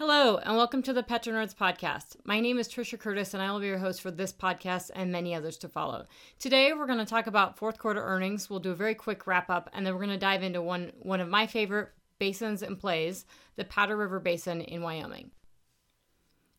Hello, and welcome to the PetroNerds podcast. My name is Trisha Curtis, and I will be your host for this podcast and many others to follow. Today, we're going to talk about fourth quarter earnings. We'll do a very quick wrap up, and then we're going to dive into one one of my favorite basins and plays, the Powder River Basin in Wyoming.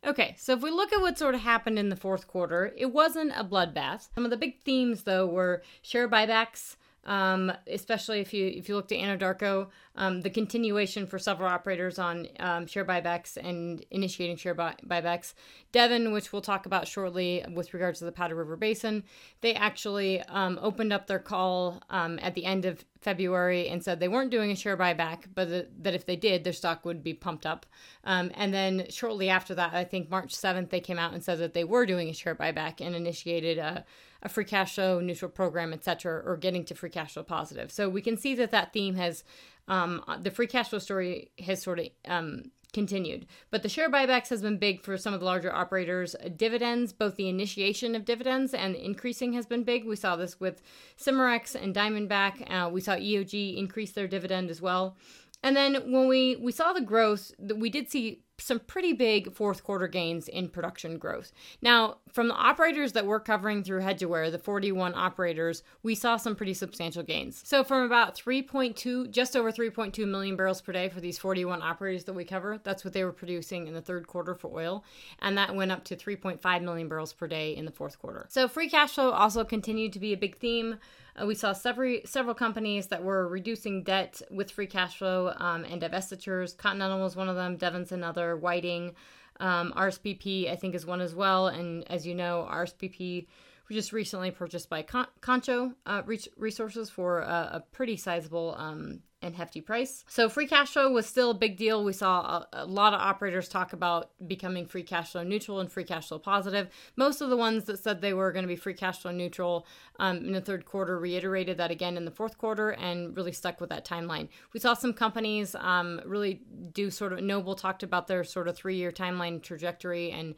Okay, so if we look at what sort of happened in the fourth quarter, it wasn't a bloodbath. Some of the big themes, though, were share buybacks, um, especially if you if you look at Anadarko, um, the continuation for several operators on um, share buybacks and initiating share buy- buybacks. Devon, which we'll talk about shortly with regards to the Powder River Basin, they actually um, opened up their call um, at the end of February and said they weren't doing a share buyback, but that if they did, their stock would be pumped up. Um, and then shortly after that, I think March 7th, they came out and said that they were doing a share buyback and initiated a, a free cash flow neutral program, et cetera, or getting to free cash flow positive. So we can see that that theme has, um, the free cash flow story has sort of um, continued. But the share buybacks has been big for some of the larger operators. Dividends, both the initiation of dividends and the increasing has been big. We saw this with Cimarex and Diamondback. Uh, we saw EOG increase their dividend as well. And then when we we saw the growth, we did see some pretty big fourth quarter gains in production growth. Now, from the operators that we're covering through Hedgeware, the 41 operators, we saw some pretty substantial gains. So, from about 3.2, just over 3.2 million barrels per day for these 41 operators that we cover, that's what they were producing in the third quarter for oil. And that went up to 3.5 million barrels per day in the fourth quarter. So, free cash flow also continued to be a big theme. Uh, we saw several several companies that were reducing debt with free cash flow um, and divestitures. Continental was one of them. Devon's another. Whiting, um, RSPP I think is one as well. And as you know, RSPP was just recently purchased by Con- Concho uh, Resources for a, a pretty sizable um, and hefty price. So free cash flow was still a big deal. We saw a, a, lot of operators talk about becoming free cash flow neutral and free cash flow positive. Most of the ones that said they were going to be free cash flow neutral um, in the third quarter reiterated that again in the fourth quarter and really stuck with that timeline. We saw some companies um, really do sort of Noble talked about their sort of three year timeline trajectory and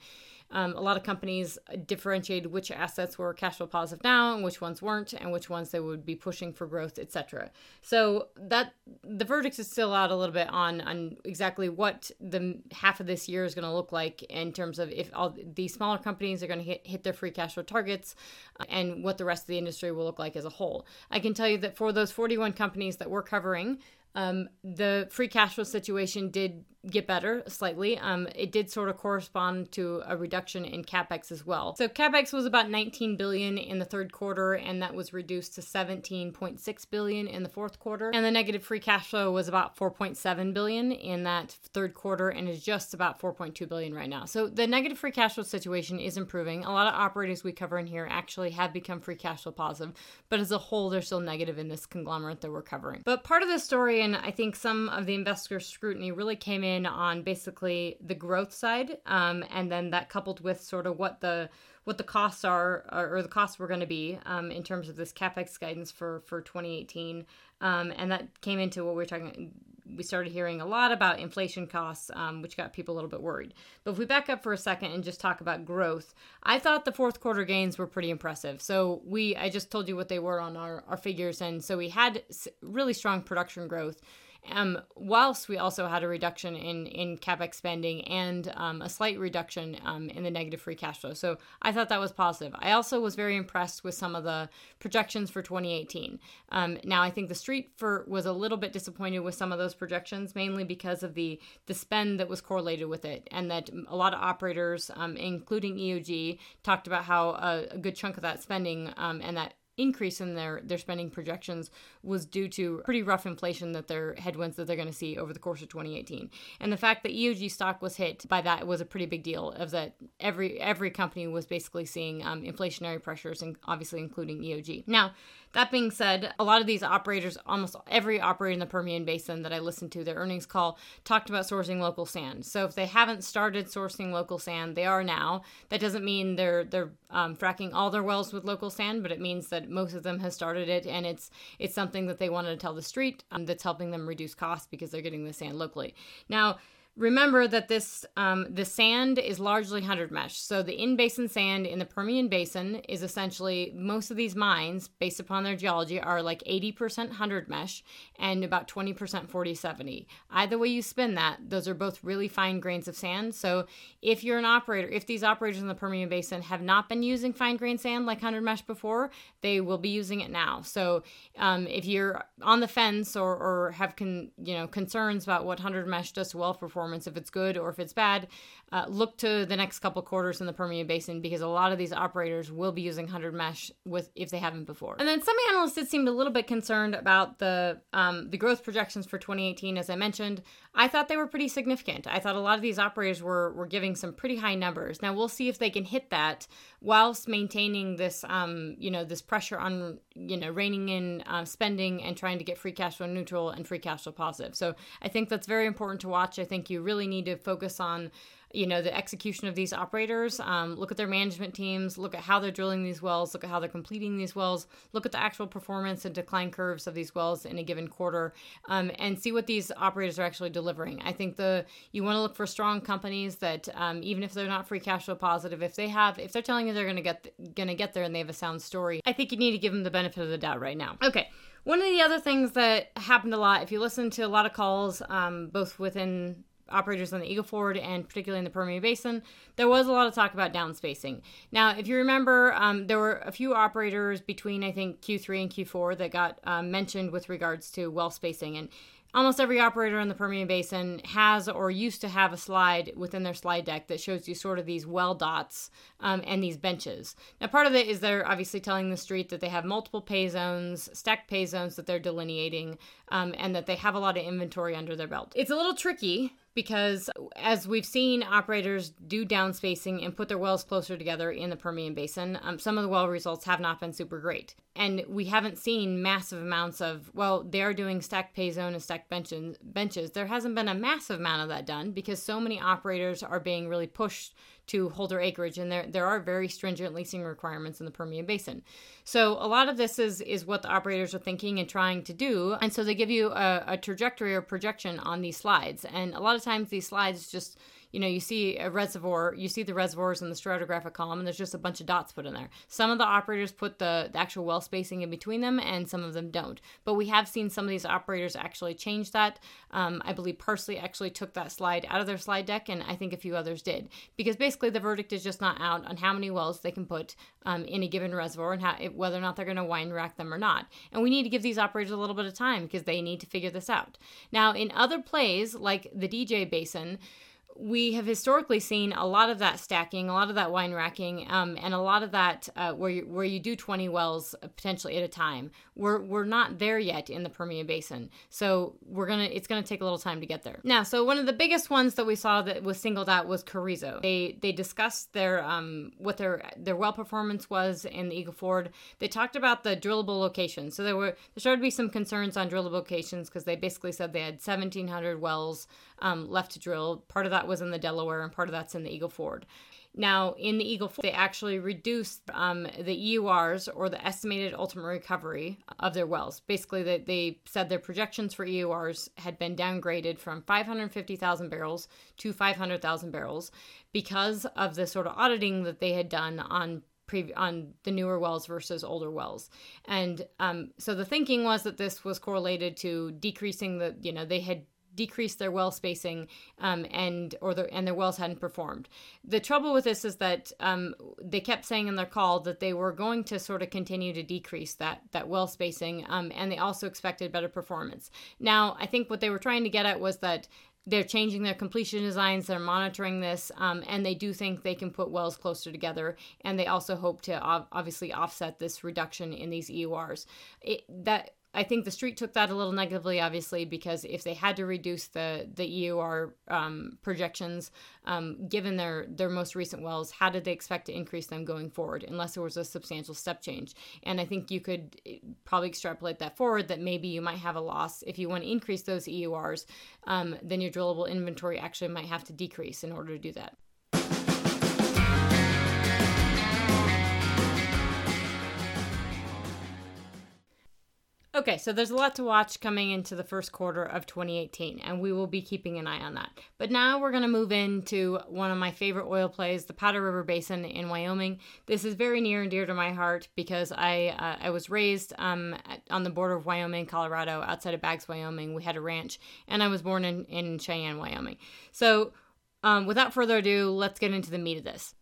um, a lot of companies differentiated which assets were cash flow positive now and which ones weren't, and which ones they would be pushing for growth, etc. So that the verdict is still out a little bit on on exactly what the half of this year is going to look like in terms of if all these smaller companies are going to hit, hit their free cash flow targets, uh, and what the rest of the industry will look like as a whole. I can tell you that for those 41 companies that we're covering, um, the free cash flow situation did get better slightly. Um, it did sort of correspond to a reduction in capex as well. So capex was about 19 billion in the third quarter, and that was reduced to 17.6 billion in the fourth quarter. And the negative free cash flow was about 4.7 billion in that third quarter, and is just about 4.2 billion right now. So the negative free cash flow situation is improving. A lot of operators we cover in here actually have become free cash flow positive, but as a whole, they're still negative in this conglomerate that we're covering. But part of the story I think some of the investor scrutiny really came in on basically the growth side, um, and then that coupled with sort of what the what the costs are or, the costs were going to be um, in terms of this capex guidance for for 2018, um, and that came into what we are talking we started hearing a lot about inflation costs, um, which got people a little bit worried. But if we back up for a second and just talk about growth, I thought the fourth quarter gains were pretty impressive. So we, I just told you what they were on our, our figures, and so we had really strong production growth. Um, whilst we also had a reduction in in capex spending and um, a slight reduction um, in the negative free cash flow, so I thought that was positive. I also was very impressed with some of the projections for 2018. Um, now I think the street for was a little bit disappointed with some of those projections, mainly because of the the spend that was correlated with it, and that a lot of operators, um, including EOG, talked about how a, a, good chunk of that spending um, and that increase in their their spending projections was due to pretty rough inflation that their headwinds that they're going to see over the course of 2018 and the fact that EOG stock was hit by that was a pretty big deal of that every every company was basically seeing um, inflationary pressures and obviously including EOG now that being said, a lot of these operators, almost every operator in the Permian Basin that I listened to their earnings call, talked about sourcing local sand. So if they haven't started sourcing local sand, they are now. That doesn't mean they're they're um, fracking all their wells with local sand, but it means that most of them have started it, and it's it's something that they wanted to tell the street um, that's helping them reduce costs because they're getting the sand locally. Now remember that this um, the sand is largely 100 mesh. So the in basin sand in the Permian Basin is essentially most of these mines, based upon their geology, are like 80% 100 mesh and about 20% 40 70. Either way you spin that, those are both really fine grains of sand. So if you're an operator, if these operators in the Permian Basin have not been using fine grain sand like 100 mesh before, they will be using it now. So um, if you're on the fence or, or have con, you know concerns about what 100 mesh does well performance performance, if it's good or if it's bad, uh, look to the next couple quarters in the Permian Basin because a lot of these operators will be using 100 mesh with if they haven't before. And then some analysts did seem a little bit concerned about the um, the growth projections for 2018. As I mentioned, I thought they were pretty significant. I thought a lot of these operators were were giving some pretty high numbers. Now we'll see if they can hit that whilst maintaining this um, you know this pressure on you know reining in uh, spending and trying to get free cash flow neutral and free cash flow positive. So I think that's very important to watch. I think you really need to focus on you know the execution of these operators. Um, look at their management teams look at how they're drilling these wells look at how they're completing these wells look at the actual performance and decline curves of these wells in a given quarter um, and see what these operators are actually delivering. I think the you want to look for strong companies that um, even if they're not free cash flow positive if they have if they're telling you they're going to get going to get there and they have a sound story i think you need to give them the benefit of the doubt right now. Okay one of the other things that happened a lot, if you listen to a lot of calls, um, both within operators on the Eagle Ford and particularly in the Permian Basin, there was a lot of talk about downspacing. Now, if you remember, um, there were a few operators between I think Q3 and Q4 that got um, mentioned with regards to well spacing, and almost every operator in the Permian Basin has or used to have a slide within their slide deck that shows you sort of these well dots um, and these benches. Now, part of it is they're obviously telling the street that they have multiple pay zones, stacked pay zones that they're delineating, um, and that they have a lot of inventory under their belt. It's a little tricky because as we've seen operators do downspacing and put their wells closer together in the Permian Basin, um, some of the well results have not been super great. And we haven't seen massive amounts of, well, they are doing stacked pay zone and stacked benches. There hasn't been a massive amount of that done because so many operators are being really pushed to hold their acreage, and there there are very stringent leasing requirements in the Permian Basin. So a lot of this is is what the operators are thinking and trying to do, and so they give you a, a trajectory or projection on these slides, and a lot of times these slides just you know, you see a reservoir, you see the reservoirs in the stratigraphic column, and there's just a bunch of dots put in there. Some of the operators put the, the actual well spacing in between them, and some of them don't. But we have seen some of these operators actually change that. Um, I believe Parsley actually took that slide out of their slide deck, and I think a few others did. Because basically, the verdict is just not out on how many wells they can put um, in a given reservoir and how, whether or not they're going to wine rack them or not. And we need to give these operators a little bit of time because they need to figure this out. Now, in other plays, like the DJ Basin, we have historically seen a lot of that stacking, a lot of that wine racking, um, and a lot of that uh, where you, where you do 20 wells potentially at a time. We're we're not there yet in the Permian Basin, so we're gonna it's gonna take a little time to get there. Now, so one of the biggest ones that we saw that was singled out was Carrizo. They they discussed their um, what their their well performance was in the Eagle Ford. They talked about the drillable locations. So there were there started to be some concerns on drillable locations because they basically said they had 1,700 wells um, left to drill. Part of that was in the Delaware, and part of that's in the Eagle Ford. Now, in the Eagle Ford, they actually reduced um, the EURs or the estimated ultimate recovery of their wells. Basically, they, they said their projections for EURs had been downgraded from 550,000 barrels to 500,000 barrels because of the sort of auditing that they had done on Pre- on the newer wells versus older wells. And um, so the thinking was that this was correlated to decreasing the, you know, they had decreased their well spacing um, and or their and their wells hadn't performed. The trouble with this is that um, they kept saying in their call that they were going to sort of continue to decrease that that well spacing, um, and they also expected better performance. Now, I think what they were trying to get at was that they're changing their completion designs they're monitoring this um, and they do think they can put wells closer together and they also hope to obviously offset this reduction in these eurs it, that I think the street took that a little negatively, obviously, because if they had to reduce the the EUR um, projections, um, given their their most recent wells, how did they expect to increase them going forward? Unless there was a substantial step change, and I think you could eh, probably extrapolate that forward. That maybe you might have a loss if you want to increase those EURs, um, then your drillable inventory actually might have to decrease in order to do that. Okay, so there's a lot to watch coming into the first quarter of 2018, and we will be keeping an eye on that. But now we're going to move into one of my favorite oil plays, the Powder River Basin in Wyoming. This is very near and dear to my heart because I uh, I was raised um, on the border of Wyoming, Colorado, outside of Baggs, Wyoming. We had a ranch, and I was born in, in Cheyenne, Wyoming. So um, without further ado, let's get into the meat of this.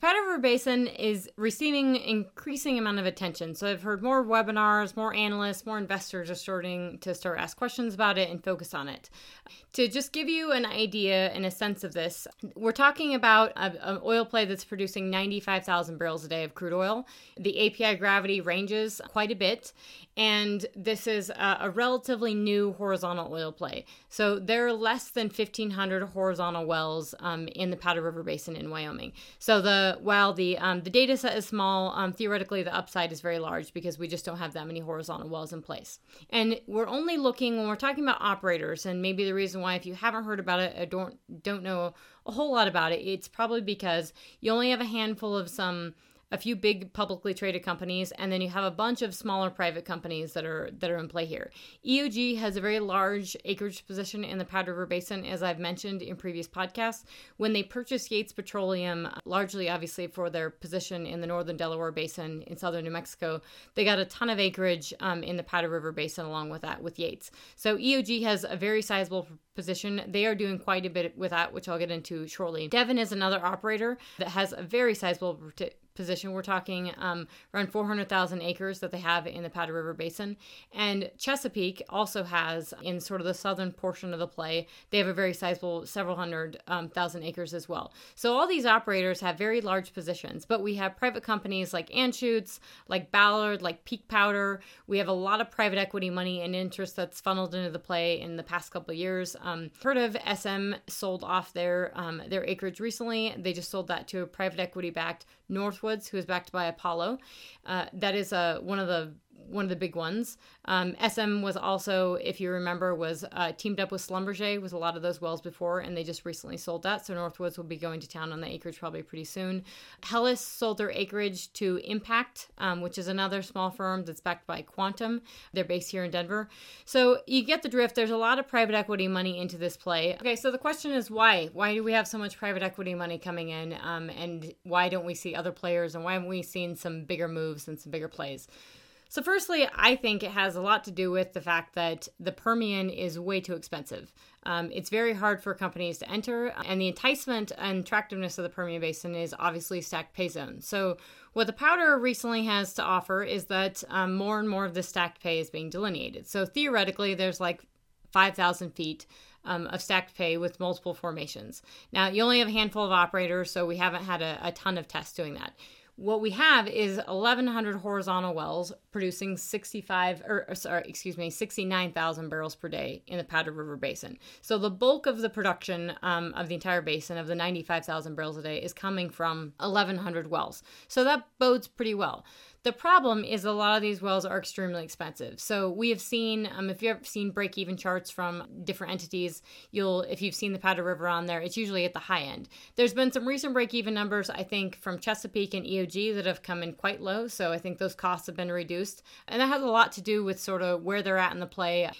Powder River Basin is receiving increasing amount of attention. So I've heard more webinars, more analysts, more investors are starting to start ask questions about it and focus on it. To just give you an idea and a sense of this, we're talking about an oil play that's producing 95,000 barrels a day of crude oil. The API gravity ranges quite a bit, and this is a, a relatively new horizontal oil play. So there are less than 1,500 horizontal wells um, in the Powder River Basin in Wyoming. So the while the um, the data set is small, um, theoretically the upside is very large because we just don't have that many horizontal wells in place. And we're only looking when we're talking about operators, and maybe the reason why if you haven't heard about it, I don't don't know a whole lot about it. It's probably because you only have a handful of some a few big publicly traded companies, and then you have a bunch of smaller private companies that are that are in play here. EOG has a very large acreage position in the Powder River Basin, as I've mentioned in previous podcasts. When they purchased Yates Petroleum, largely obviously for their position in the northern Delaware Basin in southern New Mexico, they got a ton of acreage um, in the Powder River Basin along with that with Yates. So EOG has a very sizable position. They are doing quite a bit with that, which I'll get into shortly. Devon is another operator that has a very sizable position. We're talking um, around 400,000 acres that they have in the Powder River Basin. And Chesapeake also has, in sort of the southern portion of the play, they have a very sizable several hundred um, thousand acres as well. So all these operators have very large positions, but we have private companies like Anschutz, like Ballard, like Peak Powder. We have a lot of private equity money and interest that's funneled into the play in the past couple of years. Um, heard of SM sold off their um, their acreage recently. They just sold that to a private equity backed Northwoods, who is backed by Apollo. Uh, that is uh, one of the one of the big ones. Um, SM was also, if you remember, was uh, teamed up with Schlumberger with a lot of those wells before, and they just recently sold that. So Northwoods will be going to town on the acreage probably pretty soon. Hellas sold their acreage to Impact, um, which is another small firm that's backed by Quantum. They're based here in Denver. So you get the drift. There's a lot of private equity money into this play. Okay, so the question is why? Why do we have so much private equity money coming in? Um, and why don't we see other players? And why haven't we seen some bigger moves and some bigger plays? So, firstly, I think it has a lot to do with the fact that the Permian is way too expensive. Um, it's very hard for companies to enter, and the enticement and attractiveness of the Permian Basin is obviously stacked pay zone. So, what the powder recently has to offer is that um, more and more of the stacked pay is being delineated. So, theoretically, there's like 5,000 feet. Um, of stacked pay with multiple formations. Now, you only have a handful of operators, so we haven't had a, a ton of tests doing that what we have is 1100 horizontal wells producing 65 or sorry excuse me 69000 barrels per day in the powder river basin. So the bulk of the production um, of the entire basin of the 95000 barrels a day is coming from 1100 wells. So that bodes pretty well the problem is a lot of these wells are extremely expensive. So we have seen, um, if you've seen break even charts from different entities, you'll, if you've seen the Powder River on there, it's usually at the high end. There's been some recent break even numbers, I think, from Chesapeake and EOG that have come in quite low. So I think those costs have been reduced. And that has a lot to do with sort of where they're at in the play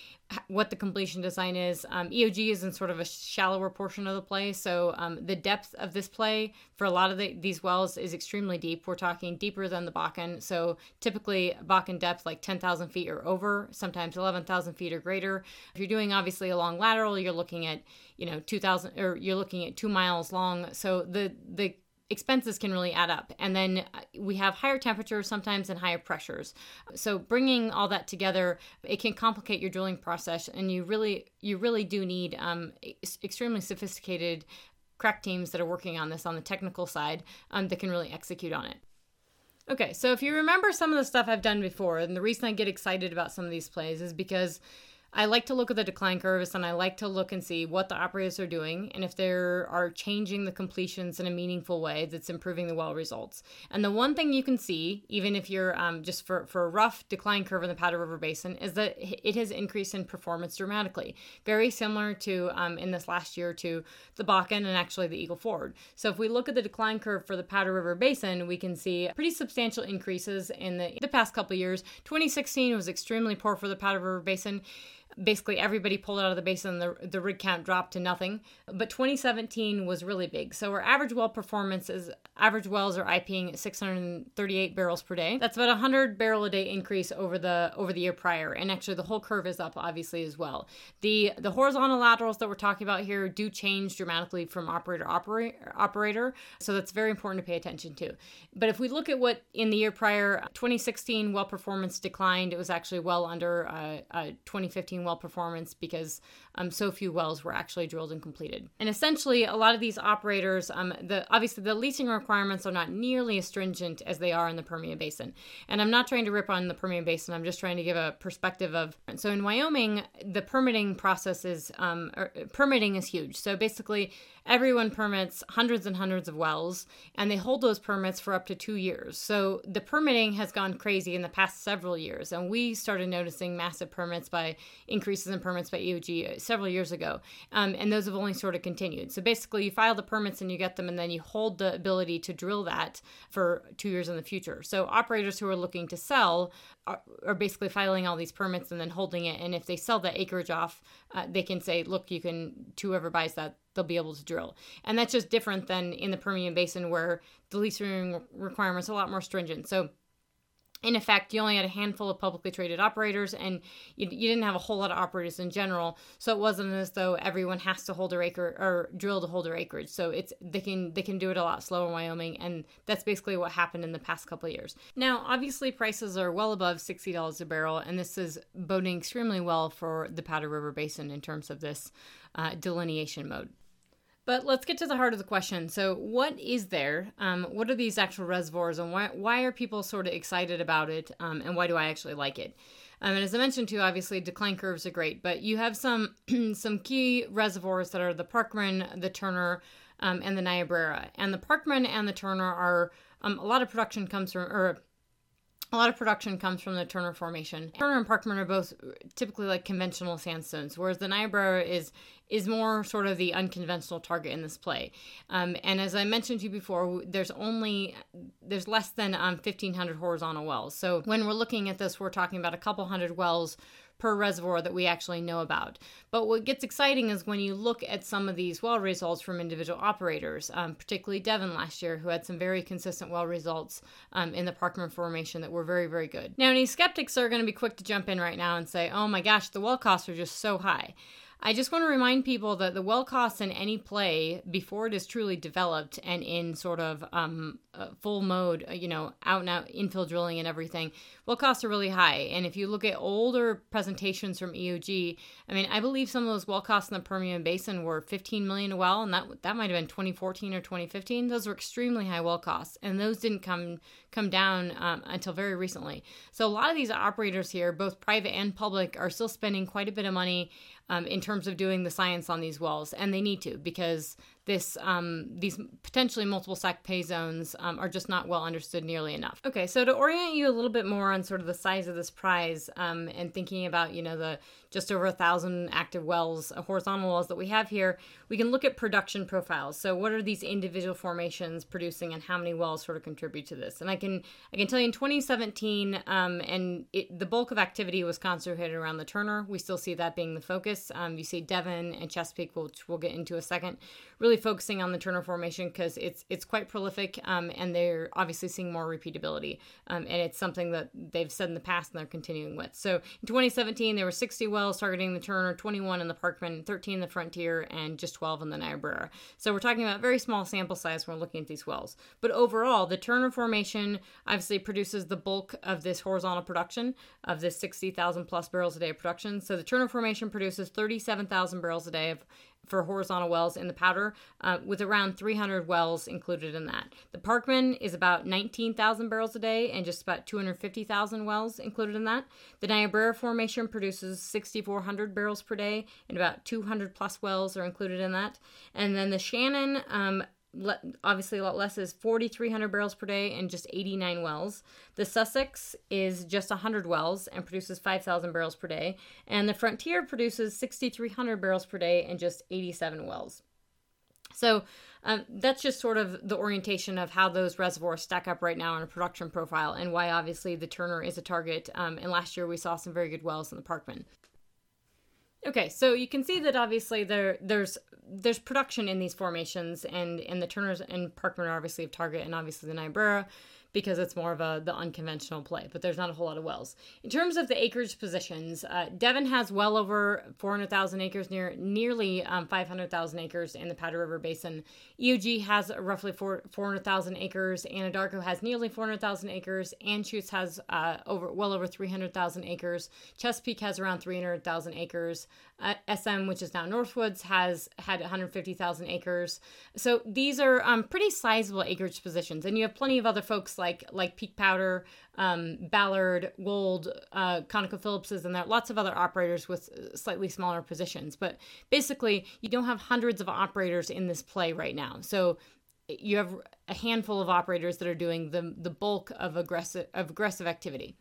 what the completion design is. Um, EOG is in sort of a shallower portion of the play, so um, the depth of this play for a lot of the, these wells is extremely deep. We're talking deeper than the Bakken, so typically Bakken depth like 10,000 feet or over, sometimes 11,000 feet or greater. If you're doing obviously a long lateral, you're looking at you know 2,000 or you're looking at two miles long. So the the expenses can really add up. And then uh, we have higher temperatures sometimes and higher pressures. So bringing all that together, it can complicate your drilling process, and you really you really do need um, extremely sophisticated crack teams that are working on this on the technical side um, that can really execute on it. Okay, so if you remember some of the stuff I've done before, and the reason I get excited about some of these plays is because I like to look at the decline curves and I like to look and see what the operators are doing and if they are changing the completions in a meaningful way that's improving the well results. And the one thing you can see, even if you're um, just for, for a rough decline curve in the Powder River Basin, is that it has increased in performance dramatically. Very similar to um, in this last year to the Bakken and actually the Eagle Ford. So if we look at the decline curve for the Powder River Basin, we can see pretty substantial increases in the, the past couple years. 2016 was extremely poor for the Powder River Basin basically everybody pulled out of the basin the, the rig count dropped to nothing. But 2017 was really big. So our average well performance is average wells are IPing at 638 barrels per day. That's about a 100 barrel a day increase over the over the year prior. And actually the whole curve is up obviously as well. The the horizontal laterals that we're talking about here do change dramatically from operator operator operator. So that's very important to pay attention to. But if we look at what in the year prior 2016 well performance declined. It was actually well under uh, uh, 2015 well performance because um, so few wells were actually drilled and completed. And essentially, a lot of these operators, um, the obviously the leasing requirements are not nearly as stringent as they are in the Permian Basin. And I'm not trying to rip on the Permian Basin. I'm just trying to give a perspective of. So in Wyoming, the permitting process is um, er, permitting is huge. So basically, everyone permits hundreds and hundreds of wells, and they hold those permits for up to two years. So the permitting has gone crazy in the past several years, and we started noticing massive permits by increases in permits by EOG several years ago, um, and those have only sort of continued. So basically, you file the permits and you get them, and then you hold the ability to drill that for two years in the future. So operators who are looking to sell are, are basically filing all these permits and then holding it, and if they sell the acreage off, uh, they can say, "Look, you can to whoever buys that." They'll be able to drill, and that's just different than in the Permian Basin, where the leasing requirements are a lot more stringent. So in effect, you only had a handful of publicly traded operators, and you, you, didn't have a whole lot of operators in general. So it wasn't as though everyone has to hold their acre or drill to hold their acreage. So it's they can they can do it a lot slower in Wyoming, and that's basically what happened in the past couple of years. Now, obviously, prices are well above sixty dollars a barrel, and this is boding extremely well for the Powder River Basin in terms of this uh, delineation mode. But let's get to the heart of the question. So, what is there? Um, what are these actual reservoirs, and why why are people sort of excited about it? Um, and why do I actually like it? Um, and as I mentioned too, obviously decline curves are great, but you have some some key reservoirs that are the Parkman, the Turner, um, and the Niobrara. And the Parkman and the Turner are um, a lot of production comes from or a lot of production comes from the Turner Formation. Turner and Parkman are both typically like conventional sandstones, whereas the Niobrara is is more sort of the unconventional target in this play. Um, and as I mentioned to you before, there's only there's less than um, 1,500 horizontal wells. So when we're looking at this, we're talking about a couple hundred wells per reservoir that we actually know about. But what gets exciting is when you look at some of these well results from individual operators, um, particularly Devon last year, who had some very consistent well results um, in the Parkman formation that were very, very good. Now, any skeptics are going to be quick to jump in right now and say, oh my gosh, the well costs are just so high. I just want to remind people that the well costs in any play before it is truly developed and in sort of um, uh, full mode, you know, out and out infill drilling and everything, well costs are really high. And if you look at older presentations from EOG, I mean, I believe some of those well costs in the Permian Basin were 15 million a well, and that that might have been 2014 or 2015. Those were extremely high well costs, and those didn't come come down um, until very recently. So a lot of these operators here, both private and public, are still spending quite a bit of money um, in terms of doing the science on these walls, and they need to because this um, these potentially multiple stacked pay zones um, are just not well understood nearly enough. Okay, so to orient you a little bit more on sort of the size of this prize um, and thinking about you know the just over a thousand active wells, uh, horizontal wells that we have here, we can look at production profiles. So what are these individual formations producing, and how many wells sort of contribute to this? And I can I can tell you in 2017, um, and it, the bulk of activity was concentrated around the Turner. We still see that being the focus. Um, you see Devon and Chesapeake, which we'll get into a second, really focusing on the Turner formation because it's it's quite prolific, um, and they're obviously seeing more repeatability, um, and it's something that they've said in the past and they're continuing with. So in 2017, there were 60 wells targeting the Turner, 21 in the Parkman, 13 in the Frontier, and just 12 in the Niobrara. So we're talking about very small sample size when we're looking at these wells. But overall, the Turner Formation obviously produces the bulk of this horizontal production of this 60,000 plus barrels a day of production. So the Turner Formation produces 37,000 barrels a day of for horizontal wells in the Powder, uh, with around 300 wells included in that. The Parkman is about 19,000 barrels a day and just about 250,000 wells included in that. The Niobrara Formation produces 6,400 barrels per day, and about 200 plus wells are included in that. And then the Shannon um, le- obviously a lot less is 4300 barrels per day and just 89 wells. The sussex is just 100 wells and produces 5000 barrels per day. And the frontier produces 6300 barrels per day and just 87 wells. So um, that's just sort of the orientation of how those reservoirs stack up right now in a production profile and why obviously the turner is a target. Um, and last year we saw some very good wells in the parkman Okay, so you can see that obviously there there's there's production in these formations, and and the Turners and Parkman are obviously of target, and obviously the Niobrara because it's more of a the unconventional play. But there's not a whole lot of wells. In terms of the acreage positions, uh, Devon has well over 400,000 acres, near nearly um, 500,000 acres in the Powder River Basin. EOG has roughly 400,000 acres. Anadarko has nearly 400,000 acres. Anschutz has uh, over well over 300,000 acres. Chesapeake has around 300,000 acres. Uh, SM, which is now Northwoods, has had 150,000 acres. So these are um, pretty sizable acreage positions, and you have plenty of other folks like like Peak Powder, um, Ballard, Gold, uh, ConocoPhillips's, and there are lots of other operators with slightly smaller positions. But basically, you don't have hundreds of operators in this play right now. So you have a handful of operators that are doing the the bulk of aggressive of aggressive activity.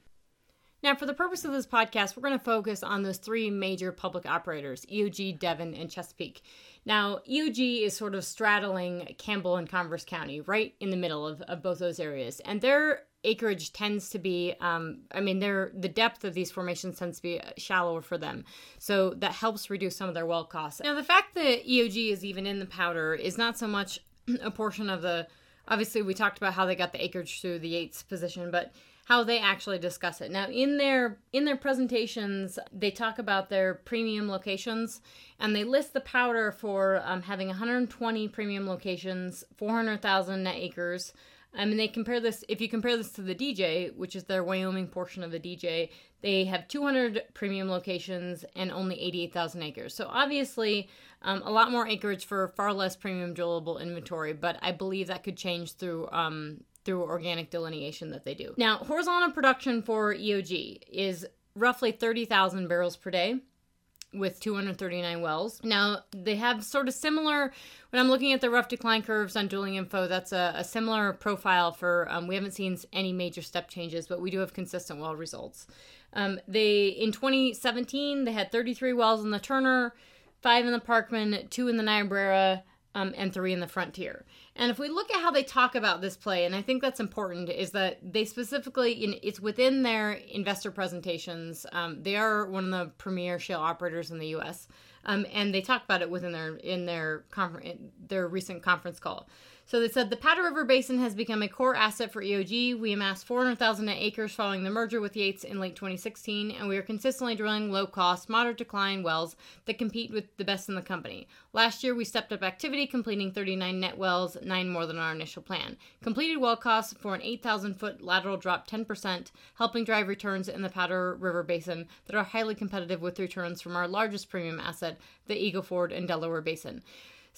Now, for the purpose of this podcast, we're going to focus on those three major public operators EOG, Devon, and Chesapeake. Now, EOG is sort of straddling Campbell and Converse County, right in the middle of, of both those areas. And their acreage tends to be, um, I mean, their the depth of these formations tends to be shallower for them. So that helps reduce some of their well costs. Now, the fact that EOG is even in the powder is not so much a portion of the obviously we talked about how they got the acreage through the Yates position, but how they actually discuss it. Now, in their in their presentations, they talk about their premium locations, and they list the powder for um, having 120 premium locations, 400,000 net acres. I mean, they compare this. If you compare this to the DJ, which is their Wyoming portion of the DJ, they have 200 premium locations and only 88,000 acres. So obviously, um, a lot more acreage for far less premium drillable inventory. But I believe that could change through um, through organic delineation that they do. Now, horizontal production for EOG is roughly 30,000 barrels per day with 239 wells. Now, they have sort of similar, when I'm looking at the rough decline curves on drilling info, that's a, a similar profile for, um, we haven't seen any major step changes, but we do have consistent well results. Um, they, in 2017, they had 33 wells in the Turner, five in the Parkman, two in the Niobrara, um, and three in the Frontier. And if we look at how they talk about this play, and I think that's important, is that they specifically, in, it's within their investor presentations. Um, they are one of the premier shale operators in the U.S., um, and they talk about it within their in their confer- their recent conference call. So they said the Powder River Basin has become a core asset for EOG. We amassed 400,000 acres following the merger with Yates in late 2016, and we are consistently drilling low cost, moderate decline wells that compete with the best in the company. Last year, we stepped up activity, completing 39 net wells, nine more than our initial plan. Completed well costs for an 8,000 foot lateral dropped 10%, helping drive returns in the Powder River Basin that are highly competitive with returns from our largest premium asset, the Eagle Ford and Delaware Basin.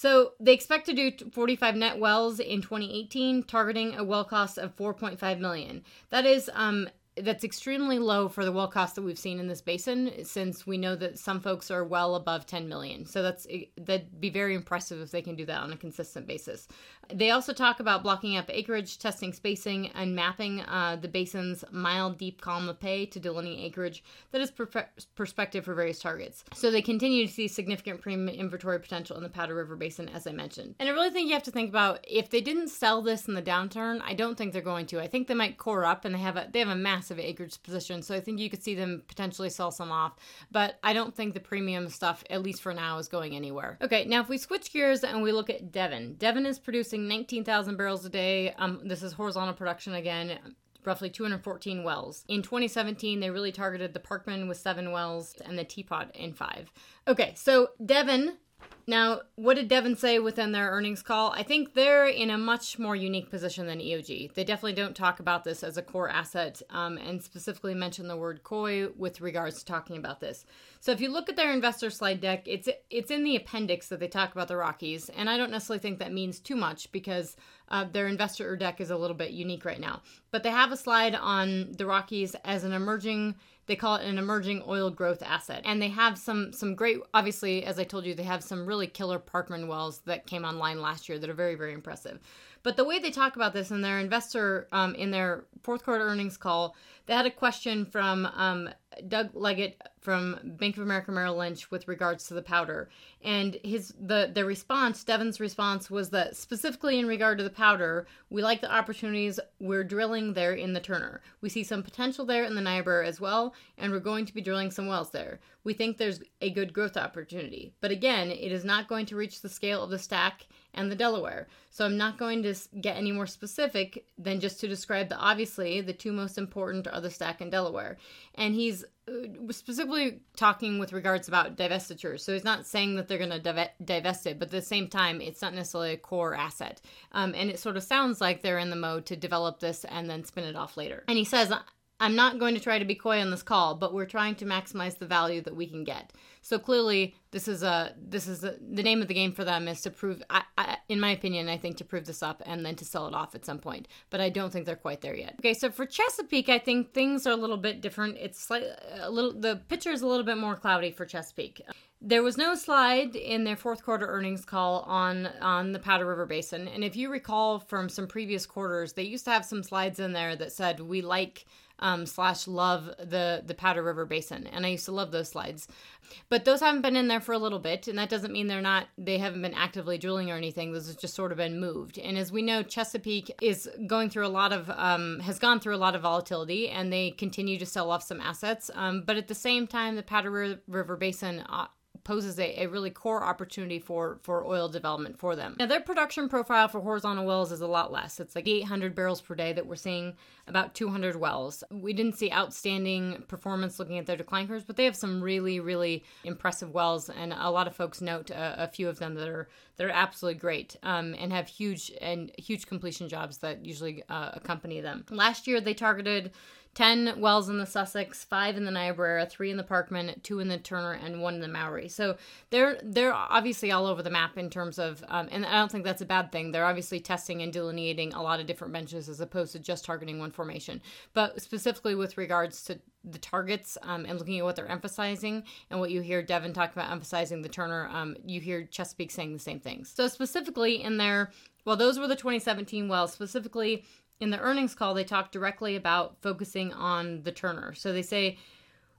So they expect to do 45 net wells in 2018, targeting a well cost of 4.5 million. That is um, that's extremely low for the well cost that we've seen in this basin since we know that some folks are well above 10 million. So that's that'd be very impressive if they can do that on a consistent basis. They also talk about blocking up acreage testing spacing and mapping uh, the basin's mild deep column of pay to delineate acreage that is perspective for various targets. So they continue to see significant premium inventory potential in the powder river basin as i mentioned. And i really think you have to think about if they didn't sell this in the downturn i don't think they're going to. I think they might core up and they have a they have a massive massive acreage position. So I think you could see them potentially sell some off. But I don't think the premium stuff, at least for now, is going anywhere. Okay, now if we switch gears and we look at Devon, Devon is producing 19,000 barrels a day. Um, this is horizontal production again roughly 214 wells. In 2017, they really targeted the Parkman with seven wells and the Teapot in five. Okay, so Devon Now, what did Devon say within their earnings call? I think they're in a much more unique position than EOG. They definitely don't talk about this as a core asset um, and specifically mention the word coy with regards to talking about this. So if you look at their investor slide deck, it's it's in the appendix that they talk about the Rockies, and I don't necessarily think that means too much because uh, their investor deck is a little bit unique right now. But they have a slide on the Rockies as an emerging they call it an emerging oil growth asset. And they have some some great obviously as I told you they have some really killer Parkman wells that came online last year that are very very impressive. But the way they talk about this in their investor um, in their fourth quarter earnings call, they had a question from um, Doug Leggate from Bank of America Merrill Lynch with regards to the powder, and his the the response, Devon's response was that specifically in regard to the powder, we like the opportunities we're drilling there in the Turner. We see some potential there in the Niobrara as well, and we're going to be drilling some wells there. We think there's a good growth opportunity, but again, it is not going to reach the scale of the stack and the Delaware. So I'm not going to get any more specific than just to describe that obviously the two most important are the stack and Delaware. And he's uh, specifically talking with regards about divestiture. So he's not saying that they're going to divest it, but at the same time, it's not necessarily a core asset. Um, and it sort of sounds like they're in the mode to develop this and then spin it off later. And he says, I'm not going to try to be coy on this call, but we're trying to maximize the value that we can get. So clearly, this is a this is a, the name of the game for them is to prove, I, I, in my opinion, I think to prove this up and then to sell it off at some point. But I don't think they're quite there yet. Okay, so for Chesapeake, I think things are a little bit different. It's slightly a little the picture is a little bit more cloudy for Chesapeake. There was no slide in their fourth quarter earnings call on on the Powder River Basin, and if you recall from some previous quarters, they used to have some slides in there that said we like um, slash love the the Powder River Basin, and I used to love those slides. But those haven't been in there for a little bit, and that doesn't mean they're not they haven't been actively drilling or anything. Those have just sort of been moved. And as we know, Chesapeake is going through a lot of um, has gone through a lot of volatility, and they continue to sell off some assets. Um, but at the same time, the Powder River Basin uh, poses a, a really core opportunity for for oil development for them. Now their production profile for horizontal wells is a lot less. It's like 800 barrels per day that we're seeing about 200 wells. We didn't see outstanding performance looking at their decline curves, but they have some really really impressive wells, and a lot of folks note a, a few of them that are that are absolutely great um, and have huge and huge completion jobs that usually uh, accompany them. Last year they targeted 10 wells in the Sussex, 5 in the Niobrara, 3 in the Parkman, 2 in the Turner, and 1 in the Mowry. So they're they're obviously all over the map in terms of, um, and I don't think that's a bad thing. They're obviously testing and delineating a lot of different benches as opposed to just targeting one formation. But specifically with regards to the targets um, and looking at what they're emphasizing and what you hear Devon talk about emphasizing the Turner, um, you hear Chesapeake saying the same things. So specifically in their well, those were the 2017 wells. Specifically, in the earnings call, they talk directly about focusing on the Turner. So they say,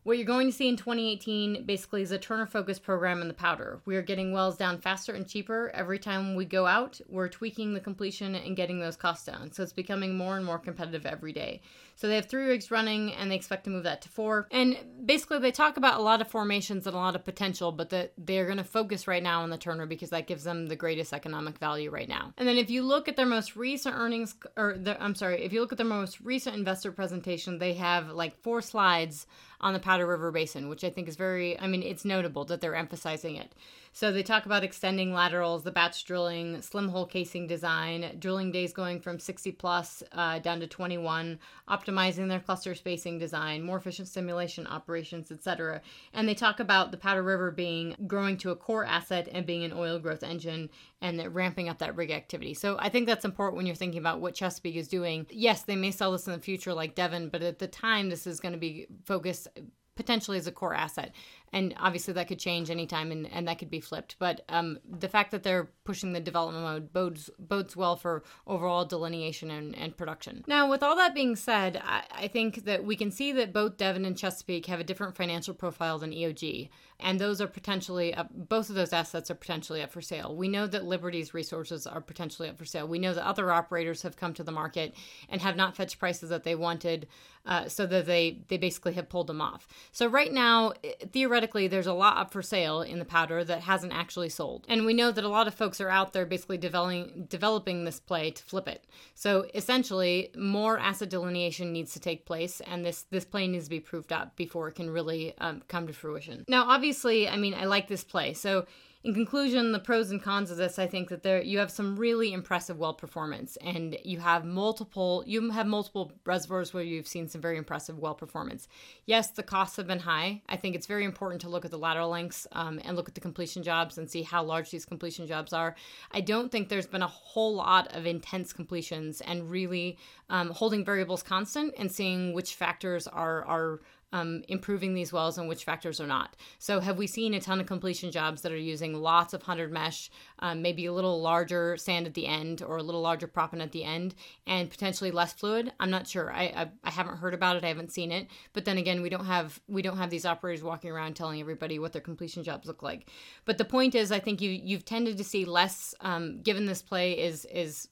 what you're going to see in 2018 basically is a Turner Focus program in the powder. We are getting wells down faster and cheaper every time we go out. We're tweaking the completion and getting those costs down. So it's becoming more and more competitive every day. So they have three rigs running and they expect to move that to four. And basically, they talk about a lot of formations and a lot of potential, but that they're going to focus right now on the Turner because that gives them the greatest economic value right now. And then if you look at their most recent earnings, or I'm sorry, if you look at their most recent investor presentation, they have like four slides on the Powder River Basin, which I think is very, I mean, it's notable that they're emphasizing it. So they talk about extending laterals, the batch drilling, slim hole casing design, drilling days going from 60 plus uh, down to 21, optimizing their cluster spacing design, more efficient stimulation operations, etc. And they talk about the Powder River being growing to a core asset and being an oil growth engine and ramping up that rig activity. So I think that's important when you're thinking about what Chesapeake is doing. Yes, they may sell this in the future like Devon, but at the time this is going to be focused potentially as a core asset and obviously that could change anytime and, and that could be flipped. But um, the fact that they're pushing the development mode bodes bodes well for overall delineation and, and production. Now with all that being said I, I think that we can see that both devon and chesapeake have a different financial profile than eog and those are potentially up, both of those assets are potentially up for sale. We know that liberty's resources are potentially up for sale. We know that other operators have come to the market and have not fetched prices that they wanted uh, so that they they basically have pulled them off. So right now theoretically there's a lot up for sale in the powder that hasn't actually sold. And we know that a lot of folks are out there basically developing, developing this play to flip it. So essentially, more asset delineation needs to take place, and this, this play needs to be proved up before it can really um, come to fruition. Now, obviously, I mean, I like this play. So in conclusion, the pros and cons of this, I think that there you have some really impressive well performance, and you have multiple you have multiple reservoirs where you've seen some very impressive well performance. Yes, the costs have been high. I think it's very important to look at the lateral lengths um, and look at the completion jobs and see how large these completion jobs are. I don't think there's been a whole lot of intense completions and really um, holding variables constant and seeing which factors are are um, improving these wells and which factors are not. So, have we seen a ton of completion jobs that are using lots of 100 mesh, um, maybe a little larger sand at the end or a little larger proppant at the end, and potentially less fluid? I'm not sure. I, I, I haven't heard about it. I haven't seen it. But then again, we don't have we don't have these operators walking around telling everybody what their completion jobs look like. But the point is, I think you you've tended to see less. Um, given this play is is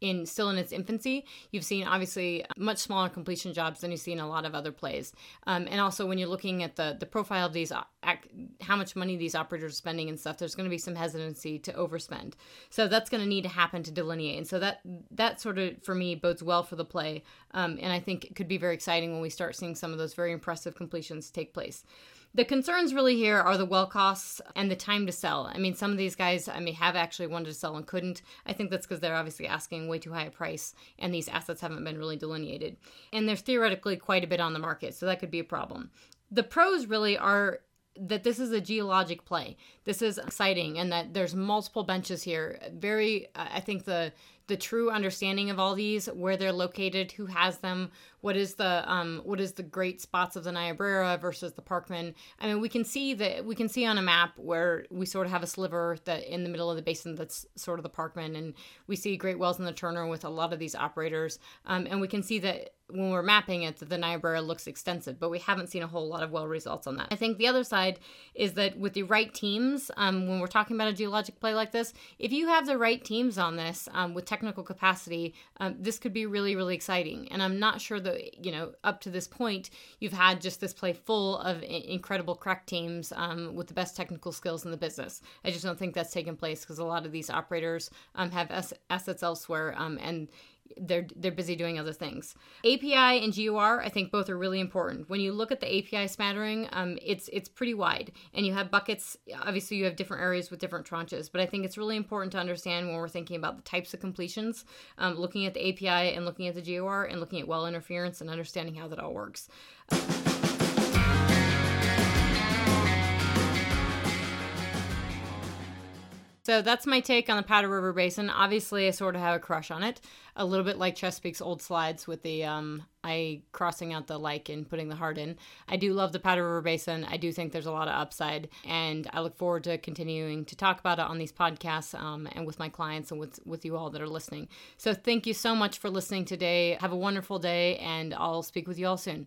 in still in its infancy. You've seen obviously much smaller completion jobs than you see in a lot of other plays. Um, and also when you're looking at the the profile of these, how much money these operators are spending and stuff, there's going to be some hesitancy to overspend. So that's going to need to happen to delineate. And so that that sort of for me bodes well for the play. Um, and I think it could be very exciting when we start seeing some of those very impressive completions take place. The concerns really here are the well costs and the time to sell. I mean, some of these guys, I mean, have actually wanted to sell and couldn't. I think that's because they're obviously asking way too high a price and these assets haven't been really delineated. And there's theoretically quite a bit on the market, so that could be a problem. The pros really are that this is a geologic play. This is exciting, and that there's multiple benches here. Very, uh, I think the the true understanding of all these, where they're located, who has them, what is the um, what is the great spots of the Niobrara versus the Parkman. I mean, we can see that we can see on a map where we sort of have a sliver that in the middle of the basin that's sort of the Parkman, and we see great wells in the Turner with a lot of these operators, um, and we can see that when we're mapping it, the Niobrara looks extensive, but we haven't seen a whole lot of well results on that. I think the other side is that with the right teams, um, when we're talking about a geologic play like this, if you have the right teams on this um, with technical capacity, um, this could be really, really exciting. And I'm not sure that you know up to this point you've had just this play full of incredible crack teams um, with the best technical skills in the business. I just don't think that's taken place because a lot of these operators um, have assets elsewhere um, and they're they're busy doing other things. API and GOR, I think both are really important. When you look at the API smattering, um, it's it's pretty wide, and you have buckets. Obviously, you have different areas with different tranches, but I think it's really important to understand when we're thinking about the types of completions, um, looking at the API and looking at the GOR and looking at well interference and understanding how that all works. So that's my take on the Powder River Basin. Obviously, I sort of have a crush on it, a little bit like Chesapeake's old slides with the um, I crossing out the like and putting the heart in. I do love the Powder River Basin. I do think there's a lot of upside, and I look forward to continuing to talk about it on these podcasts um, and with my clients and with with you all that are listening. So thank you so much for listening today. Have a wonderful day, and I'll speak with you all soon.